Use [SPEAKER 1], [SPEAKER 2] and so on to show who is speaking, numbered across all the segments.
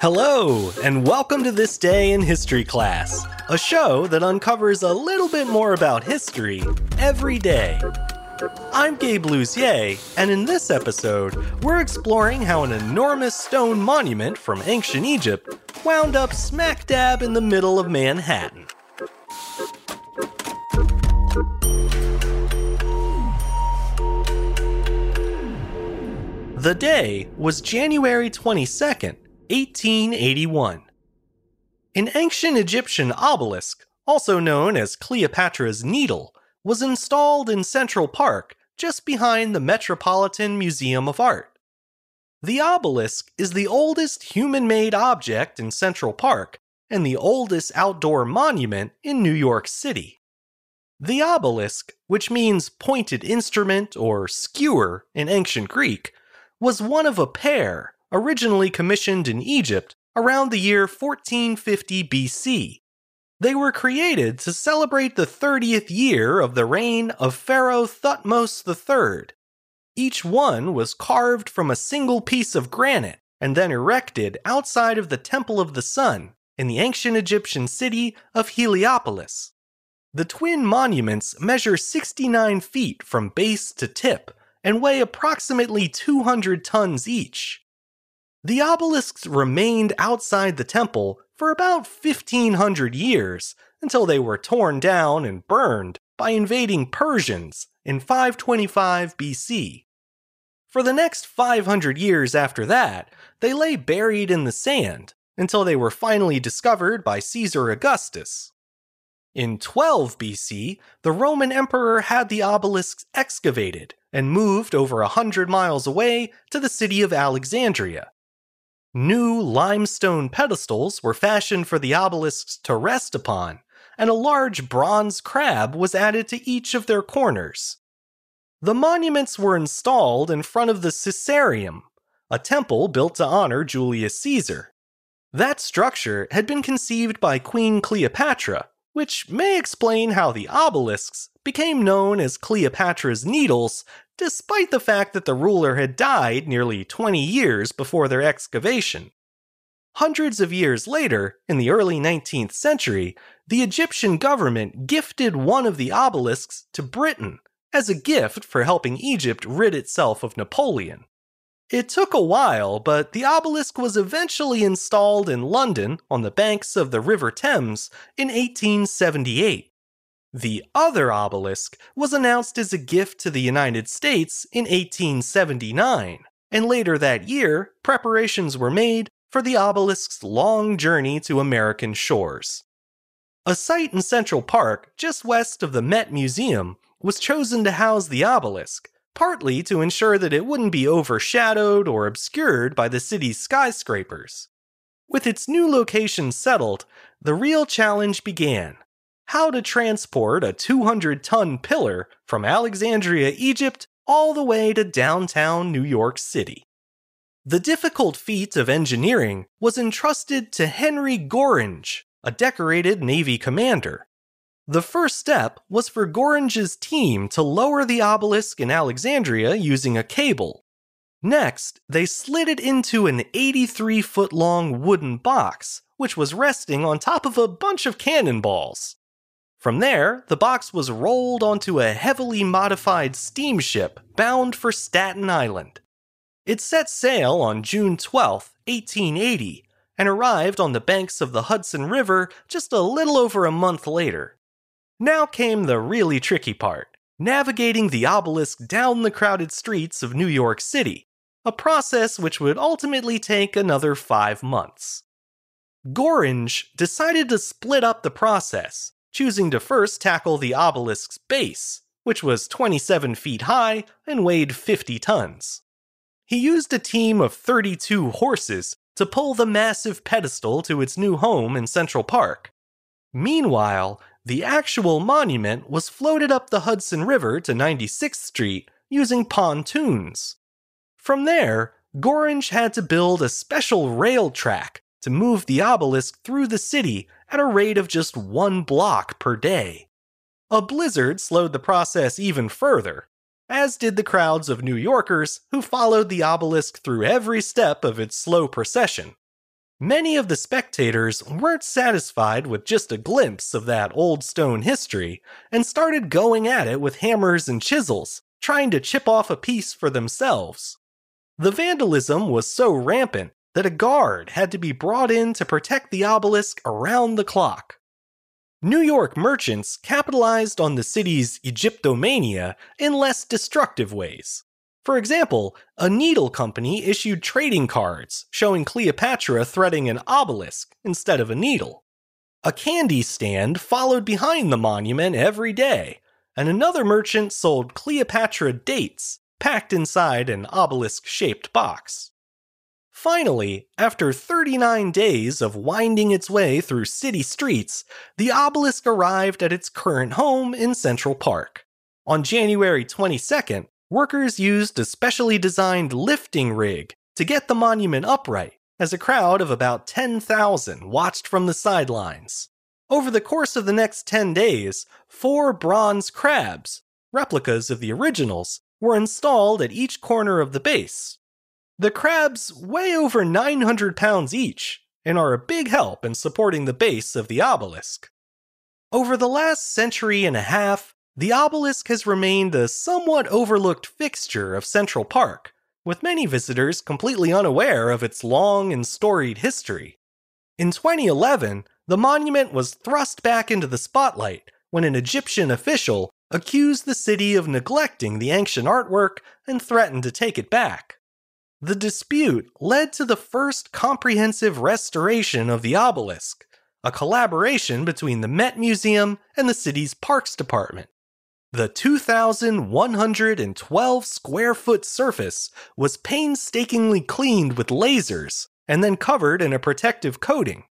[SPEAKER 1] Hello, and welcome to This Day in History class, a show that uncovers a little bit more about history every day. I'm Gabe Luzier, and in this episode, we're exploring how an enormous stone monument from ancient Egypt wound up smack dab in the middle of Manhattan. The day was January 22nd, 1881. An ancient Egyptian obelisk, also known as Cleopatra's Needle, was installed in Central Park just behind the Metropolitan Museum of Art. The obelisk is the oldest human made object in Central Park and the oldest outdoor monument in New York City. The obelisk, which means pointed instrument or skewer in ancient Greek, was one of a pair originally commissioned in Egypt around the year 1450 BC. They were created to celebrate the 30th year of the reign of Pharaoh Thutmose III. Each one was carved from a single piece of granite and then erected outside of the Temple of the Sun in the ancient Egyptian city of Heliopolis. The twin monuments measure 69 feet from base to tip and weigh approximately 200 tons each. The obelisks remained outside the temple for about 1500 years until they were torn down and burned by invading Persians in 525 BC. For the next 500 years after that, they lay buried in the sand until they were finally discovered by Caesar Augustus. In 12 BC, the Roman Emperor had the obelisks excavated and moved over a hundred miles away to the city of Alexandria. New limestone pedestals were fashioned for the obelisks to rest upon, and a large bronze crab was added to each of their corners. The monuments were installed in front of the Caesareum, a temple built to honor Julius Caesar. That structure had been conceived by Queen Cleopatra, which may explain how the obelisks became known as Cleopatra's Needles, despite the fact that the ruler had died nearly 20 years before their excavation. Hundreds of years later, in the early 19th century, the Egyptian government gifted one of the obelisks to Britain as a gift for helping Egypt rid itself of Napoleon. It took a while, but the obelisk was eventually installed in London on the banks of the River Thames in 1878. The other obelisk was announced as a gift to the United States in 1879, and later that year, preparations were made for the obelisk's long journey to American shores. A site in Central Park, just west of the Met Museum, was chosen to house the obelisk, partly to ensure that it wouldn't be overshadowed or obscured by the city's skyscrapers. With its new location settled, the real challenge began how to transport a 200 ton pillar from Alexandria, Egypt, all the way to downtown New York City. The difficult feat of engineering was entrusted to Henry Gorringe, a decorated Navy commander. The first step was for Gorringe's team to lower the obelisk in Alexandria using a cable. Next, they slid it into an 83 foot long wooden box, which was resting on top of a bunch of cannonballs. From there, the box was rolled onto a heavily modified steamship bound for Staten Island. It set sail on June 12, 1880, and arrived on the banks of the Hudson River just a little over a month later. Now came the really tricky part navigating the obelisk down the crowded streets of New York City, a process which would ultimately take another five months. Gorringe decided to split up the process choosing to first tackle the obelisk's base, which was 27 feet high and weighed 50 tons. He used a team of 32 horses to pull the massive pedestal to its new home in Central Park. Meanwhile, the actual monument was floated up the Hudson River to 96th Street using pontoons. From there, Gorringe had to build a special rail track to move the obelisk through the city at a rate of just one block per day. A blizzard slowed the process even further, as did the crowds of New Yorkers who followed the obelisk through every step of its slow procession. Many of the spectators weren't satisfied with just a glimpse of that old stone history and started going at it with hammers and chisels, trying to chip off a piece for themselves. The vandalism was so rampant that a guard had to be brought in to protect the obelisk around the clock. New York merchants capitalized on the city's Egyptomania in less destructive ways. For example, a needle company issued trading cards showing Cleopatra threading an obelisk instead of a needle. A candy stand followed behind the monument every day, and another merchant sold Cleopatra dates packed inside an obelisk shaped box. Finally, after 39 days of winding its way through city streets, the obelisk arrived at its current home in Central Park. On January 22nd, workers used a specially designed lifting rig to get the monument upright, as a crowd of about 10,000 watched from the sidelines. Over the course of the next 10 days, four bronze crabs, replicas of the originals, were installed at each corner of the base, the crabs weigh over 900 pounds each and are a big help in supporting the base of the obelisk. Over the last century and a half, the obelisk has remained a somewhat overlooked fixture of Central Park, with many visitors completely unaware of its long and storied history. In 2011, the monument was thrust back into the spotlight when an Egyptian official accused the city of neglecting the ancient artwork and threatened to take it back. The dispute led to the first comprehensive restoration of the obelisk, a collaboration between the Met Museum and the city's Parks Department. The 2,112 square foot surface was painstakingly cleaned with lasers and then covered in a protective coating.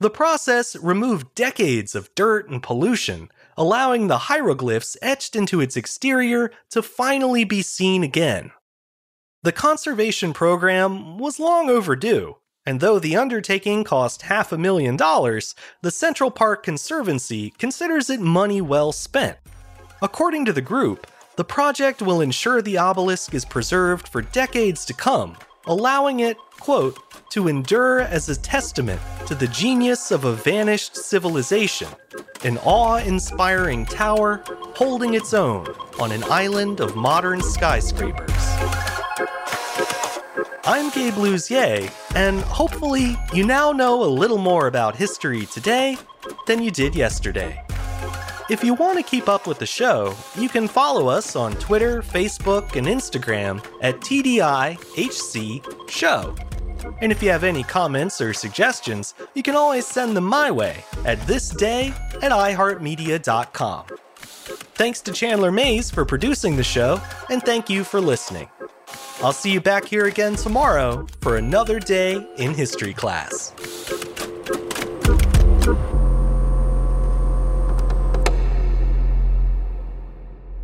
[SPEAKER 1] The process removed decades of dirt and pollution, allowing the hieroglyphs etched into its exterior to finally be seen again. The conservation program was long overdue, and though the undertaking cost half a million dollars, the Central Park Conservancy considers it money well spent. According to the group, the project will ensure the obelisk is preserved for decades to come, allowing it, quote, to endure as a testament to the genius of a vanished civilization, an awe inspiring tower holding its own on an island of modern skyscrapers. I'm Gabe Luzier, and hopefully, you now know a little more about history today than you did yesterday. If you want to keep up with the show, you can follow us on Twitter, Facebook, and Instagram at TDIHC Show. And if you have any comments or suggestions, you can always send them my way at thisday at iHeartMedia.com. Thanks to Chandler Mays for producing the show, and thank you for listening. I'll see you back here again tomorrow for another day in history class.